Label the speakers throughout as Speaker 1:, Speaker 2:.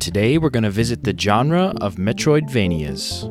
Speaker 1: Today we're going to visit the genre of Metroidvanias.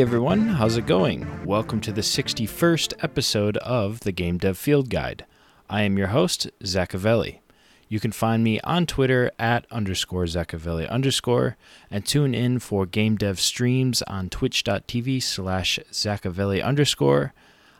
Speaker 1: Hey everyone, how's it going? Welcome to the 61st episode of the Game Dev Field Guide. I am your host, Zachavelli. You can find me on Twitter at underscore Zachavelli underscore and tune in for game dev streams on twitch.tv slash Zachavelli underscore.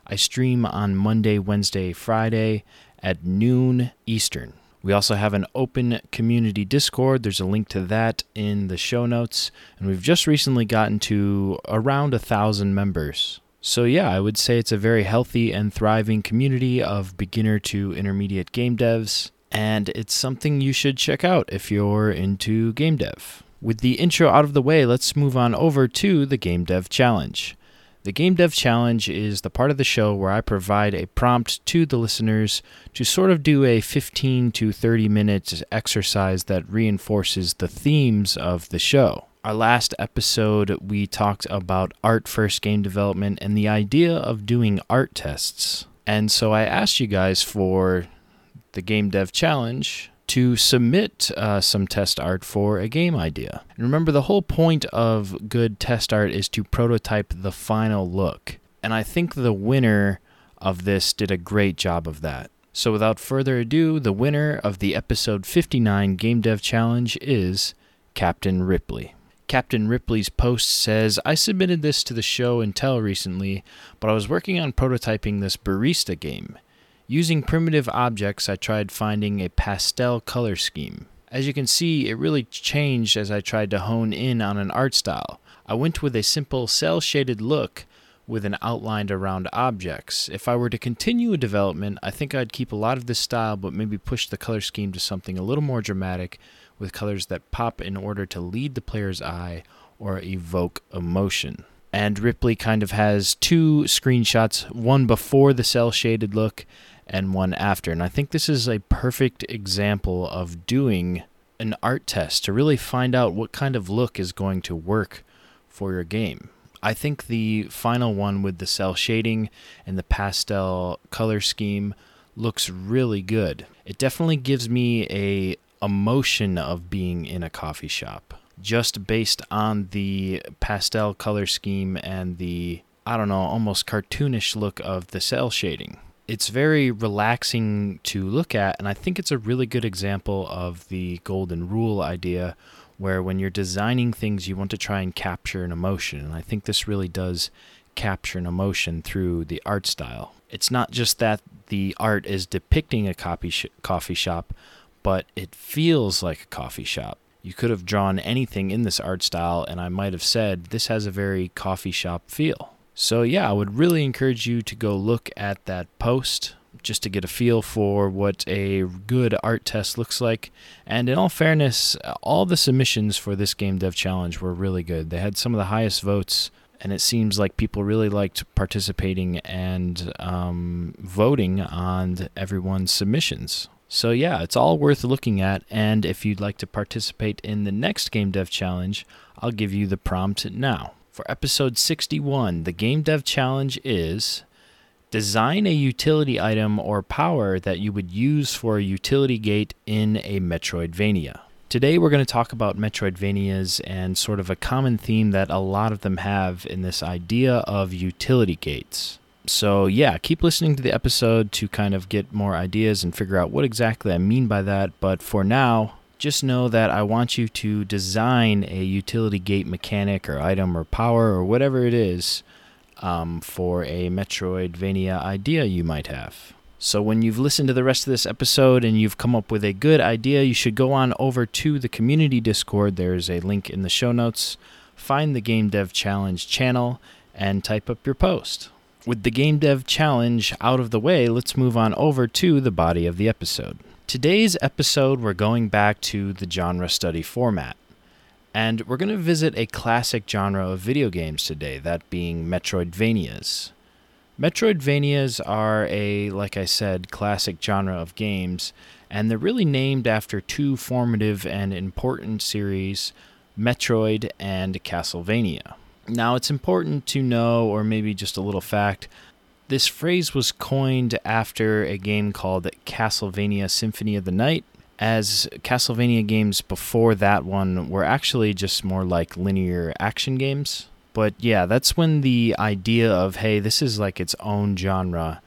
Speaker 1: I stream on Monday, Wednesday, Friday at noon Eastern. We also have an open community Discord. There's a link to that in the show notes. And we've just recently gotten to around a thousand members. So, yeah, I would say it's a very healthy and thriving community of beginner to intermediate game devs. And it's something you should check out if you're into game dev. With the intro out of the way, let's move on over to the Game Dev Challenge. The Game Dev Challenge is the part of the show where I provide a prompt to the listeners to sort of do a 15 to 30 minute exercise that reinforces the themes of the show. Our last episode, we talked about art first game development and the idea of doing art tests. And so I asked you guys for the Game Dev Challenge to submit uh, some test art for a game idea. And remember, the whole point of good test art is to prototype the final look. And I think the winner of this did a great job of that. So, without further ado, the winner of the episode 59 Game Dev Challenge is Captain Ripley. Captain Ripley's post says, I submitted this to the show and tell recently, but I was working on prototyping this barista game. Using primitive objects, I tried finding a pastel color scheme. As you can see, it really changed as I tried to hone in on an art style. I went with a simple cel shaded look with an outlined around objects. If I were to continue a development, I think I'd keep a lot of this style but maybe push the color scheme to something a little more dramatic with colors that pop in order to lead the player's eye or evoke emotion. And Ripley kind of has two screenshots, one before the cel shaded look and one after. And I think this is a perfect example of doing an art test to really find out what kind of look is going to work for your game. I think the final one with the cel shading and the pastel color scheme looks really good. It definitely gives me a emotion of being in a coffee shop just based on the pastel color scheme and the I don't know, almost cartoonish look of the cel shading it's very relaxing to look at, and I think it's a really good example of the golden rule idea where when you're designing things, you want to try and capture an emotion. And I think this really does capture an emotion through the art style. It's not just that the art is depicting a coffee, sh- coffee shop, but it feels like a coffee shop. You could have drawn anything in this art style, and I might have said this has a very coffee shop feel. So, yeah, I would really encourage you to go look at that post just to get a feel for what a good art test looks like. And in all fairness, all the submissions for this Game Dev Challenge were really good. They had some of the highest votes, and it seems like people really liked participating and um, voting on everyone's submissions. So, yeah, it's all worth looking at. And if you'd like to participate in the next Game Dev Challenge, I'll give you the prompt now. For episode 61, the Game Dev Challenge is Design a utility item or power that you would use for a utility gate in a Metroidvania. Today, we're going to talk about Metroidvanias and sort of a common theme that a lot of them have in this idea of utility gates. So, yeah, keep listening to the episode to kind of get more ideas and figure out what exactly I mean by that. But for now, just know that I want you to design a utility gate mechanic or item or power or whatever it is um, for a Metroidvania idea you might have. So, when you've listened to the rest of this episode and you've come up with a good idea, you should go on over to the community Discord. There's a link in the show notes. Find the Game Dev Challenge channel and type up your post. With the Game Dev Challenge out of the way, let's move on over to the body of the episode. Today's episode, we're going back to the genre study format. And we're going to visit a classic genre of video games today, that being Metroidvanias. Metroidvanias are a, like I said, classic genre of games, and they're really named after two formative and important series Metroid and Castlevania. Now, it's important to know, or maybe just a little fact, this phrase was coined after a game called Castlevania Symphony of the Night, as Castlevania games before that one were actually just more like linear action games. But yeah, that's when the idea of, hey, this is like its own genre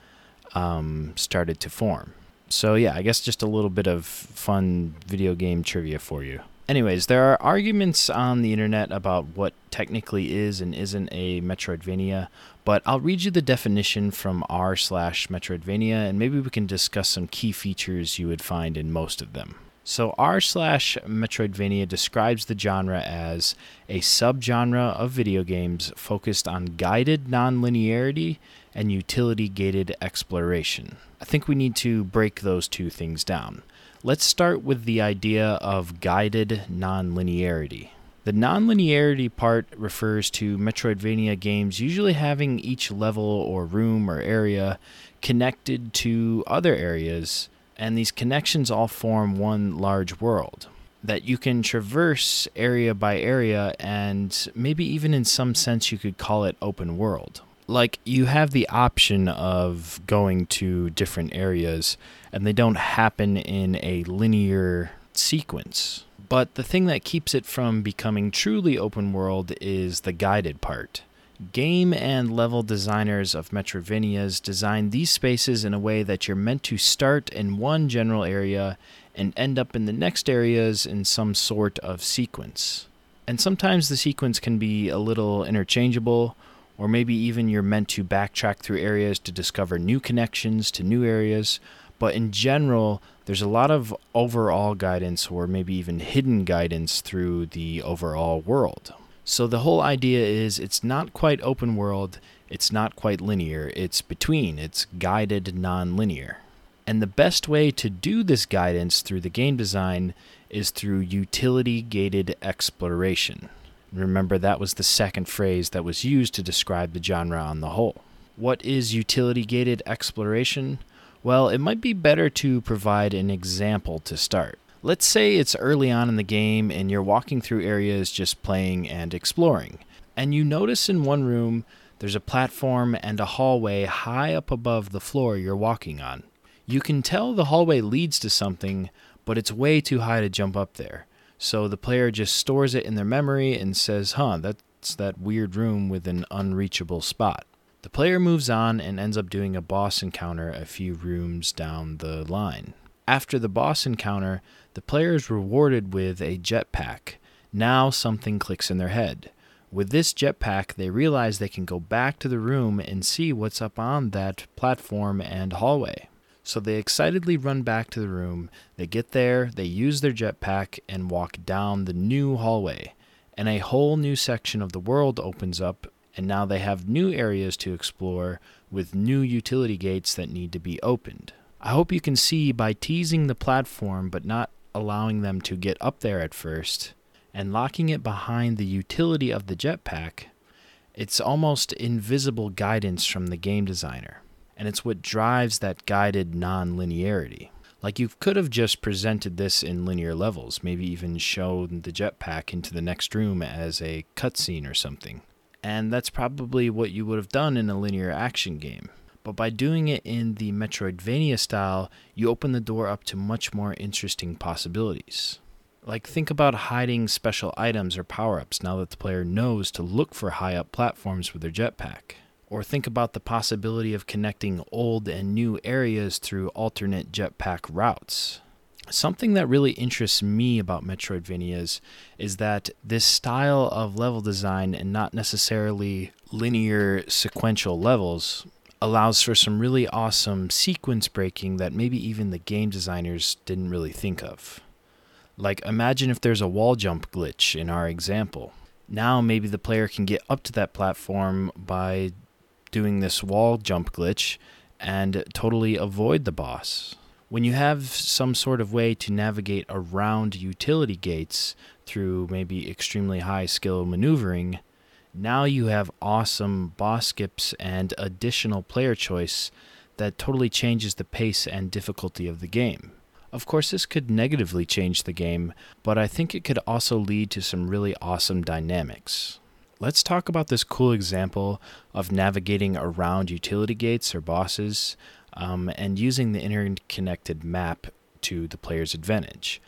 Speaker 1: um, started to form. So yeah, I guess just a little bit of fun video game trivia for you. Anyways, there are arguments on the internet about what technically is and isn't a Metroidvania, but I'll read you the definition from r slash Metroidvania, and maybe we can discuss some key features you would find in most of them. So r slash Metroidvania describes the genre as a subgenre of video games focused on guided nonlinearity and utility gated exploration. I think we need to break those two things down. Let's start with the idea of guided nonlinearity. The nonlinearity part refers to Metroidvania games usually having each level or room or area connected to other areas, and these connections all form one large world that you can traverse area by area, and maybe even in some sense you could call it open world like you have the option of going to different areas and they don't happen in a linear sequence. But the thing that keeps it from becoming truly open world is the guided part. Game and level designers of Metroidvanias design these spaces in a way that you're meant to start in one general area and end up in the next areas in some sort of sequence. And sometimes the sequence can be a little interchangeable, or maybe even you're meant to backtrack through areas to discover new connections to new areas. But in general, there's a lot of overall guidance or maybe even hidden guidance through the overall world. So the whole idea is it's not quite open world, it's not quite linear, it's between, it's guided non-linear. And the best way to do this guidance through the game design is through utility gated exploration. Remember, that was the second phrase that was used to describe the genre on the whole. What is utility gated exploration? Well, it might be better to provide an example to start. Let's say it's early on in the game and you're walking through areas just playing and exploring, and you notice in one room there's a platform and a hallway high up above the floor you're walking on. You can tell the hallway leads to something, but it's way too high to jump up there. So the player just stores it in their memory and says, huh, that's that weird room with an unreachable spot. The player moves on and ends up doing a boss encounter a few rooms down the line. After the boss encounter, the player is rewarded with a jetpack. Now something clicks in their head. With this jetpack, they realize they can go back to the room and see what's up on that platform and hallway. So they excitedly run back to the room. They get there, they use their jetpack, and walk down the new hallway. And a whole new section of the world opens up, and now they have new areas to explore with new utility gates that need to be opened. I hope you can see by teasing the platform but not allowing them to get up there at first, and locking it behind the utility of the jetpack, it's almost invisible guidance from the game designer and it's what drives that guided non-linearity. Like you could have just presented this in linear levels, maybe even shown the jetpack into the next room as a cutscene or something. And that's probably what you would have done in a linear action game. But by doing it in the Metroidvania style, you open the door up to much more interesting possibilities. Like, think about hiding special items or power ups now that the player knows to look for high up platforms with their jetpack or think about the possibility of connecting old and new areas through alternate jetpack routes. Something that really interests me about Metroidvanias is that this style of level design and not necessarily linear sequential levels allows for some really awesome sequence breaking that maybe even the game designers didn't really think of. Like, imagine if there's a wall jump glitch in our example. Now, maybe the player can get up to that platform by doing this wall jump glitch and totally avoid the boss. When you have some sort of way to navigate around utility gates through maybe extremely high skill maneuvering, Now you have awesome boss skips and additional player choice that totally changes the pace and difficulty of the game. Of course, this could negatively change the game, but I think it could also lead to some really awesome dynamics. Let's talk about this cool example of navigating around utility gates or bosses um, and using the interconnected map to the player's advantage.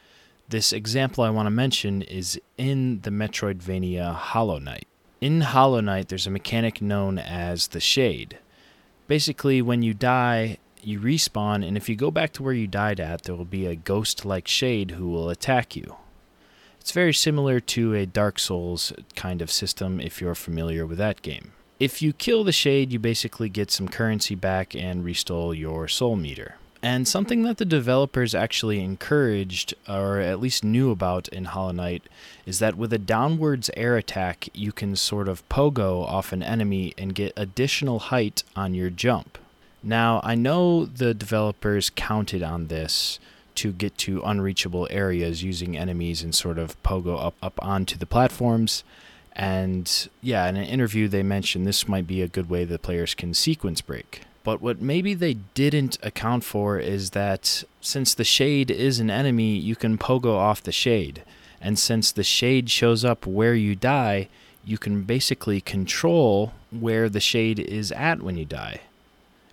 Speaker 1: This example I want to mention is in the Metroidvania Hollow Knight. In Hollow Knight, there's a mechanic known as the Shade. Basically, when you die, you respawn, and if you go back to where you died at, there will be a ghost like shade who will attack you. It's very similar to a Dark Souls kind of system if you're familiar with that game. If you kill the shade, you basically get some currency back and restore your soul meter. And something that the developers actually encouraged, or at least knew about in Hollow Knight, is that with a downwards air attack, you can sort of pogo off an enemy and get additional height on your jump. Now, I know the developers counted on this to get to unreachable areas using enemies and sort of pogo up, up onto the platforms. And yeah, in an interview, they mentioned this might be a good way the players can sequence break. But what maybe they didn't account for is that since the shade is an enemy, you can pogo off the shade. And since the shade shows up where you die, you can basically control where the shade is at when you die.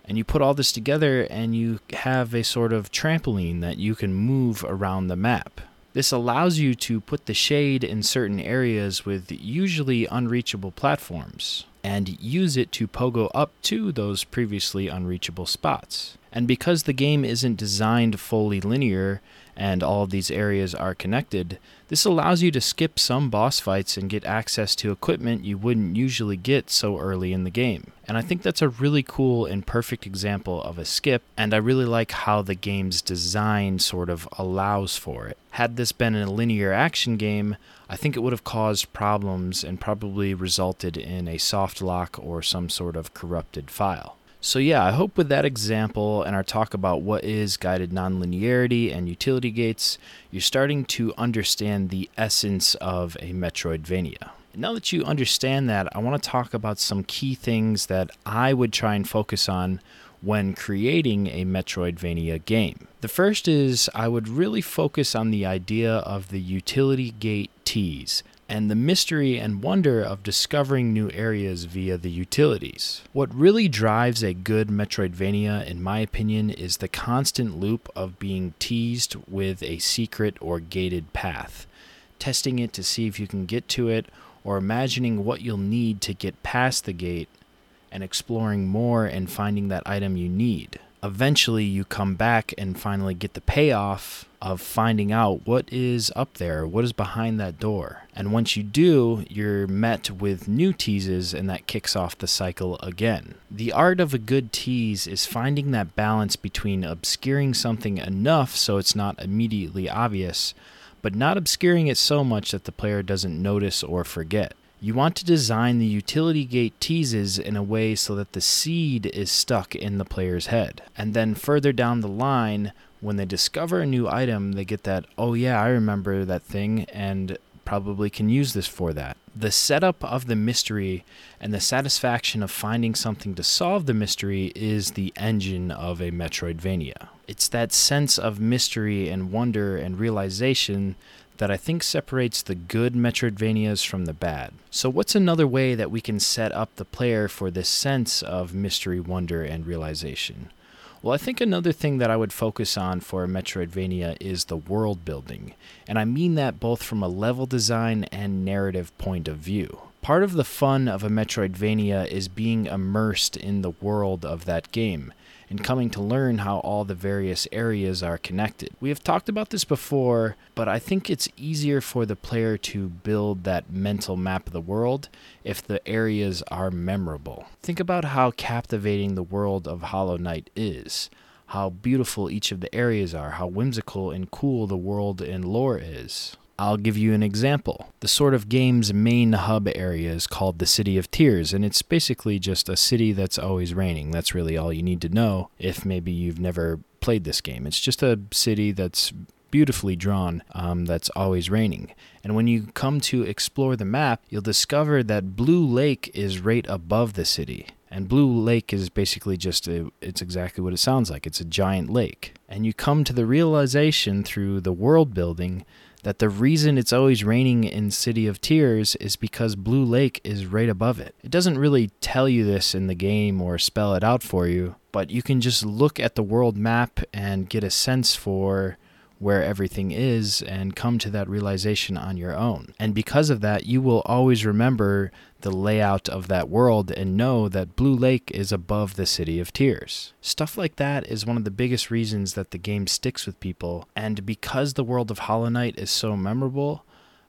Speaker 1: And you put all this together and you have a sort of trampoline that you can move around the map. This allows you to put the shade in certain areas with usually unreachable platforms and use it to pogo up to those previously unreachable spots. And because the game isn't designed fully linear and all of these areas are connected, this allows you to skip some boss fights and get access to equipment you wouldn't usually get so early in the game. And I think that's a really cool and perfect example of a skip, and I really like how the game's design sort of allows for it. Had this been a linear action game, I think it would have caused problems and probably resulted in a soft lock or some sort of corrupted file. So, yeah, I hope with that example and our talk about what is guided nonlinearity and utility gates, you're starting to understand the essence of a Metroidvania. Now that you understand that, I want to talk about some key things that I would try and focus on when creating a Metroidvania game. The first is I would really focus on the idea of the utility gate tease and the mystery and wonder of discovering new areas via the utilities. What really drives a good Metroidvania, in my opinion, is the constant loop of being teased with a secret or gated path, testing it to see if you can get to it, or imagining what you'll need to get past the gate and exploring more and finding that item you need eventually you come back and finally get the payoff of finding out what is up there, what is behind that door. And once you do, you're met with new teases, and that kicks off the cycle again. The art of a good tease is finding that balance between obscuring something enough so it's not immediately obvious, but not obscuring it so much that the player doesn't notice or forget. You want to design the utility gate teases in a way so that the seed is stuck in the player's head. And then further down the line, when they discover a new item, they get that, oh yeah, I remember that thing and probably can use this for that. The setup of the mystery and the satisfaction of finding something to solve the mystery is the engine of a Metroidvania. It's that sense of mystery and wonder and realization that I think separates the good Metroidvanias from the bad. So, what's another way that we can set up the player for this sense of mystery, wonder, and realization? Well, I think another thing that I would focus on for a Metroidvania is the world building, and I mean that both from a level design and narrative point of view. Part of the fun of a Metroidvania is being immersed in the world of that game and coming to learn how all the various areas are connected. We have talked about this before, but I think it's easier for the player to build that mental map of the world if the areas are memorable. Think about how captivating the world of Hollow Knight is how beautiful each of the areas are, how whimsical and cool the world and lore is. I'll give you an example. The sort of game's main hub area is called the City of Tears, and it's basically just a city that's always raining. That's really all you need to know if maybe you've never played this game. It's just a city that's beautifully drawn um, that's always raining. And when you come to explore the map, you'll discover that Blue Lake is right above the city. And Blue Lake is basically just a, it's exactly what it sounds like. It's a giant lake. And you come to the realization through the world building that the reason it's always raining in City of Tears is because Blue Lake is right above it. It doesn't really tell you this in the game or spell it out for you, but you can just look at the world map and get a sense for where everything is and come to that realization on your own. And because of that, you will always remember the layout of that world and know that Blue Lake is above the City of Tears. Stuff like that is one of the biggest reasons that the game sticks with people, and because the world of Hollow Knight is so memorable,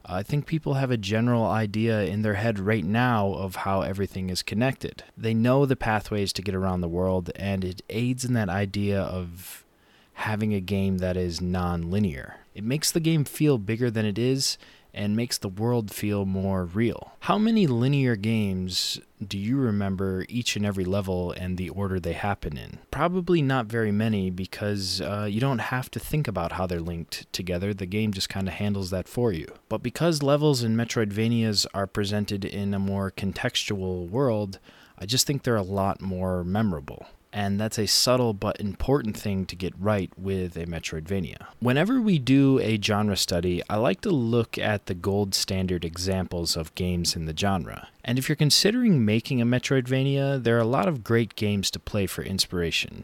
Speaker 1: I think people have a general idea in their head right now of how everything is connected. They know the pathways to get around the world, and it aids in that idea of having a game that is non linear. It makes the game feel bigger than it is and makes the world feel more real. How many linear games do you remember each and every level and the order they happen in? Probably not very many because uh, you don't have to think about how they're linked together. The game just kind of handles that for you. But because levels in Metroidvanias are presented in a more contextual world, I just think they're a lot more memorable and that's a subtle but important thing to get right with a Metroidvania. Whenever we do a genre study, I like to look at the gold standard examples of games in the genre. And if you're considering making a Metroidvania, there are a lot of great games to play for inspiration.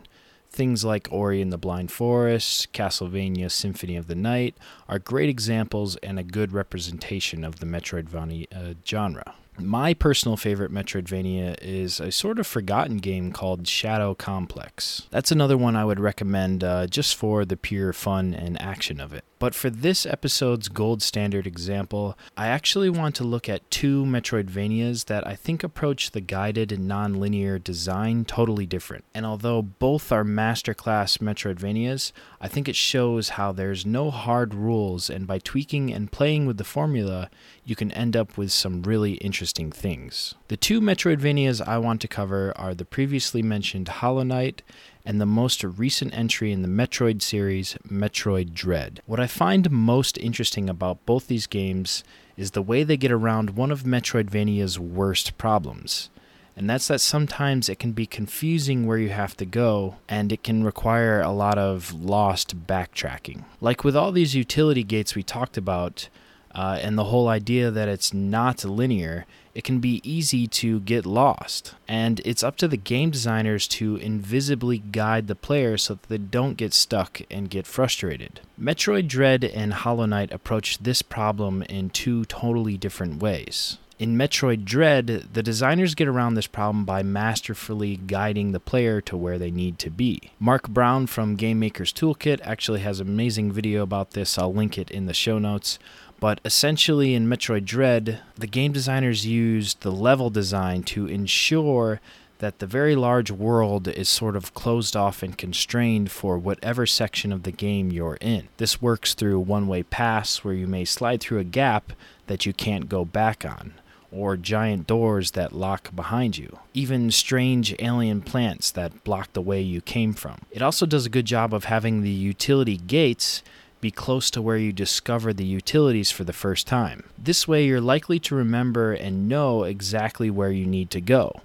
Speaker 1: Things like Ori and the Blind Forest, Castlevania Symphony of the Night are great examples and a good representation of the Metroidvania uh, genre. My personal favorite Metroidvania is a sort of forgotten game called Shadow Complex. That's another one I would recommend uh, just for the pure fun and action of it. But for this episode's gold standard example, I actually want to look at two Metroidvanias that I think approach the guided and non-linear design totally different. And although both are masterclass Metroidvanias, I think it shows how there's no hard rules and by tweaking and playing with the formula, you can end up with some really interesting things. The two Metroidvanias I want to cover are the previously mentioned Hollow Knight and the most recent entry in the Metroid series, Metroid Dread. What I find most interesting about both these games is the way they get around one of Metroidvania's worst problems. And that's that sometimes it can be confusing where you have to go, and it can require a lot of lost backtracking. Like with all these utility gates we talked about, uh, and the whole idea that it's not linear, it can be easy to get lost. And it's up to the game designers to invisibly guide the player so that they don't get stuck and get frustrated. Metroid Dread and Hollow Knight approach this problem in two totally different ways. In Metroid Dread, the designers get around this problem by masterfully guiding the player to where they need to be. Mark Brown from Game Maker's Toolkit actually has an amazing video about this. I'll link it in the show notes. But essentially, in Metroid Dread, the game designers used the level design to ensure that the very large world is sort of closed off and constrained for whatever section of the game you're in. This works through one way paths where you may slide through a gap that you can't go back on, or giant doors that lock behind you, even strange alien plants that block the way you came from. It also does a good job of having the utility gates be close to where you discover the utilities for the first time. This way, you're likely to remember and know exactly where you need to go.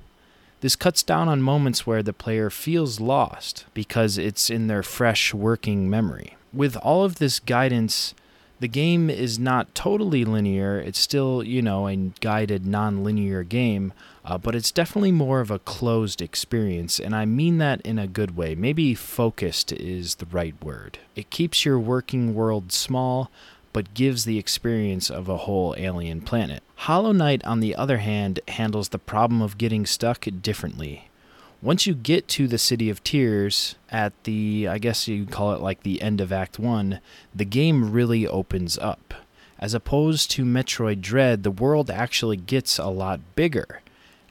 Speaker 1: This cuts down on moments where the player feels lost because it's in their fresh working memory. With all of this guidance, the game is not totally linear. It's still, you know, a guided non linear game, uh, but it's definitely more of a closed experience, and I mean that in a good way. Maybe focused is the right word. It keeps your working world small, but gives the experience of a whole alien planet. Hollow Knight, on the other hand, handles the problem of getting stuck differently. Once you get to the City of Tears at the, I guess you'd call it like the end of Act 1, the game really opens up. As opposed to Metroid Dread, the world actually gets a lot bigger,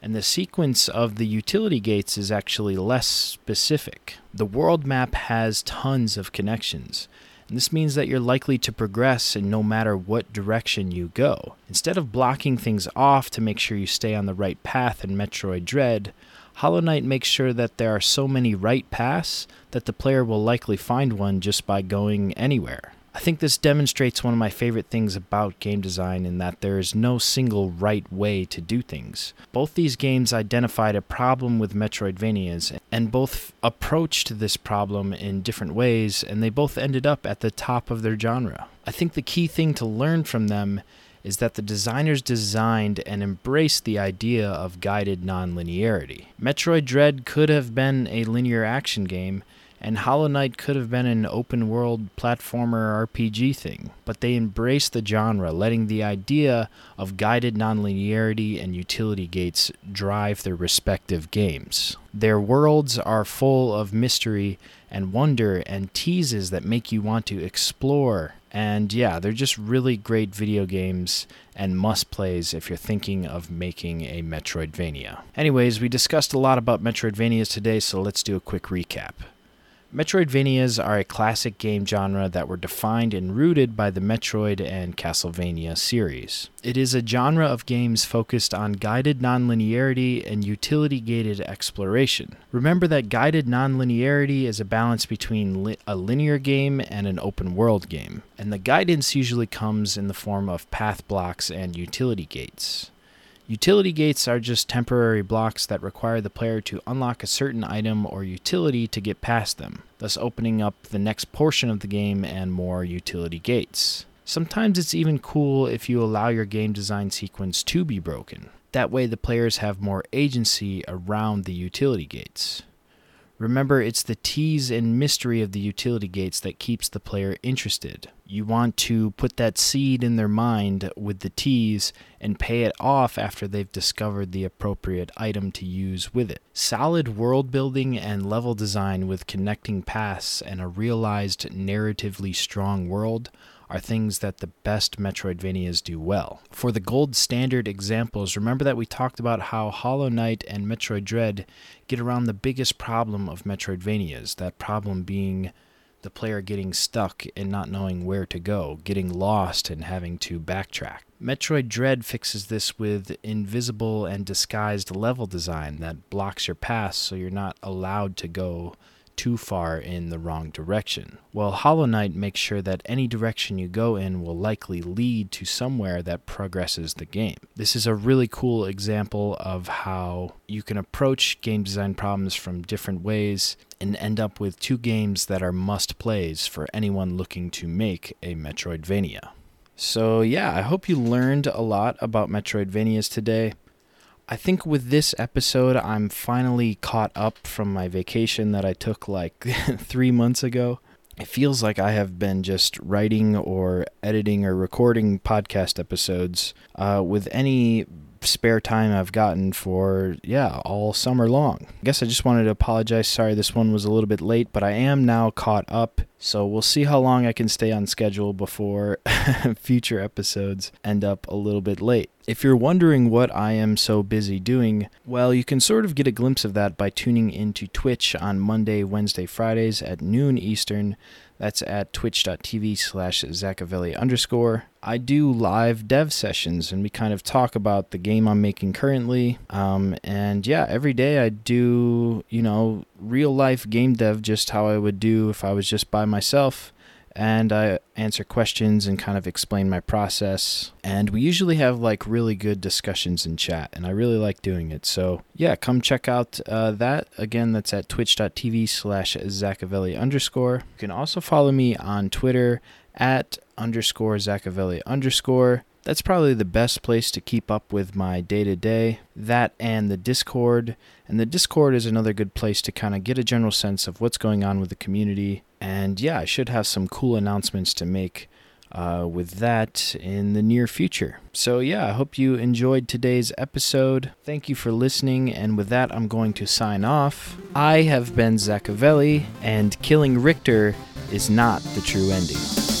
Speaker 1: and the sequence of the utility gates is actually less specific. The world map has tons of connections, and this means that you're likely to progress in no matter what direction you go. Instead of blocking things off to make sure you stay on the right path in Metroid Dread, Hollow Knight makes sure that there are so many right paths that the player will likely find one just by going anywhere. I think this demonstrates one of my favorite things about game design in that there is no single right way to do things. Both these games identified a problem with Metroidvanias, and both approached this problem in different ways, and they both ended up at the top of their genre. I think the key thing to learn from them is that the designers designed and embraced the idea of guided nonlinearity. Metroid Dread could have been a linear action game, and Hollow Knight could have been an open world platformer RPG thing, but they embraced the genre, letting the idea of guided nonlinearity and utility gates drive their respective games. Their worlds are full of mystery and wonder and teases that make you want to explore and yeah, they're just really great video games and must plays if you're thinking of making a Metroidvania. Anyways, we discussed a lot about Metroidvanias today, so let's do a quick recap. Metroidvanias are a classic game genre that were defined and rooted by the Metroid and Castlevania series. It is a genre of games focused on guided nonlinearity and utility gated exploration. Remember that guided nonlinearity is a balance between li- a linear game and an open world game, and the guidance usually comes in the form of path blocks and utility gates. Utility gates are just temporary blocks that require the player to unlock a certain item or utility to get past them, thus opening up the next portion of the game and more utility gates. Sometimes it's even cool if you allow your game design sequence to be broken. That way, the players have more agency around the utility gates. Remember, it's the tease and mystery of the utility gates that keeps the player interested. You want to put that seed in their mind with the tease and pay it off after they've discovered the appropriate item to use with it. Solid world building and level design with connecting paths and a realized narratively strong world are things that the best Metroidvanias do well. For the gold standard examples, remember that we talked about how Hollow Knight and Metroid Dread get around the biggest problem of Metroidvanias, that problem being the player getting stuck and not knowing where to go, getting lost and having to backtrack. Metroid Dread fixes this with invisible and disguised level design that blocks your path so you're not allowed to go too far in the wrong direction. Well, Hollow Knight makes sure that any direction you go in will likely lead to somewhere that progresses the game. This is a really cool example of how you can approach game design problems from different ways and end up with two games that are must plays for anyone looking to make a Metroidvania. So, yeah, I hope you learned a lot about Metroidvanias today. I think with this episode, I'm finally caught up from my vacation that I took like three months ago. It feels like I have been just writing or editing or recording podcast episodes uh, with any spare time I've gotten for, yeah, all summer long. I guess I just wanted to apologize. Sorry this one was a little bit late, but I am now caught up. So we'll see how long I can stay on schedule before future episodes end up a little bit late. If you're wondering what I am so busy doing, well, you can sort of get a glimpse of that by tuning into Twitch on Monday, Wednesday, Fridays at noon Eastern. That's at twitch.tv slash Zachavelli underscore. I do live dev sessions and we kind of talk about the game I'm making currently. Um, and yeah, every day I do, you know, real life game dev just how I would do if I was just by myself and I answer questions and kind of explain my process. And we usually have like really good discussions in chat, and I really like doing it. So yeah, come check out uh, that. Again, that's at twitch.tv slash Zachavelli underscore. You can also follow me on Twitter at underscore Zachavelli underscore. That's probably the best place to keep up with my day to day. That and the Discord. And the Discord is another good place to kind of get a general sense of what's going on with the community. And yeah, I should have some cool announcements to make uh, with that in the near future. So, yeah, I hope you enjoyed today's episode. Thank you for listening. And with that, I'm going to sign off. I have been Zachavelli, and killing Richter is not the true ending.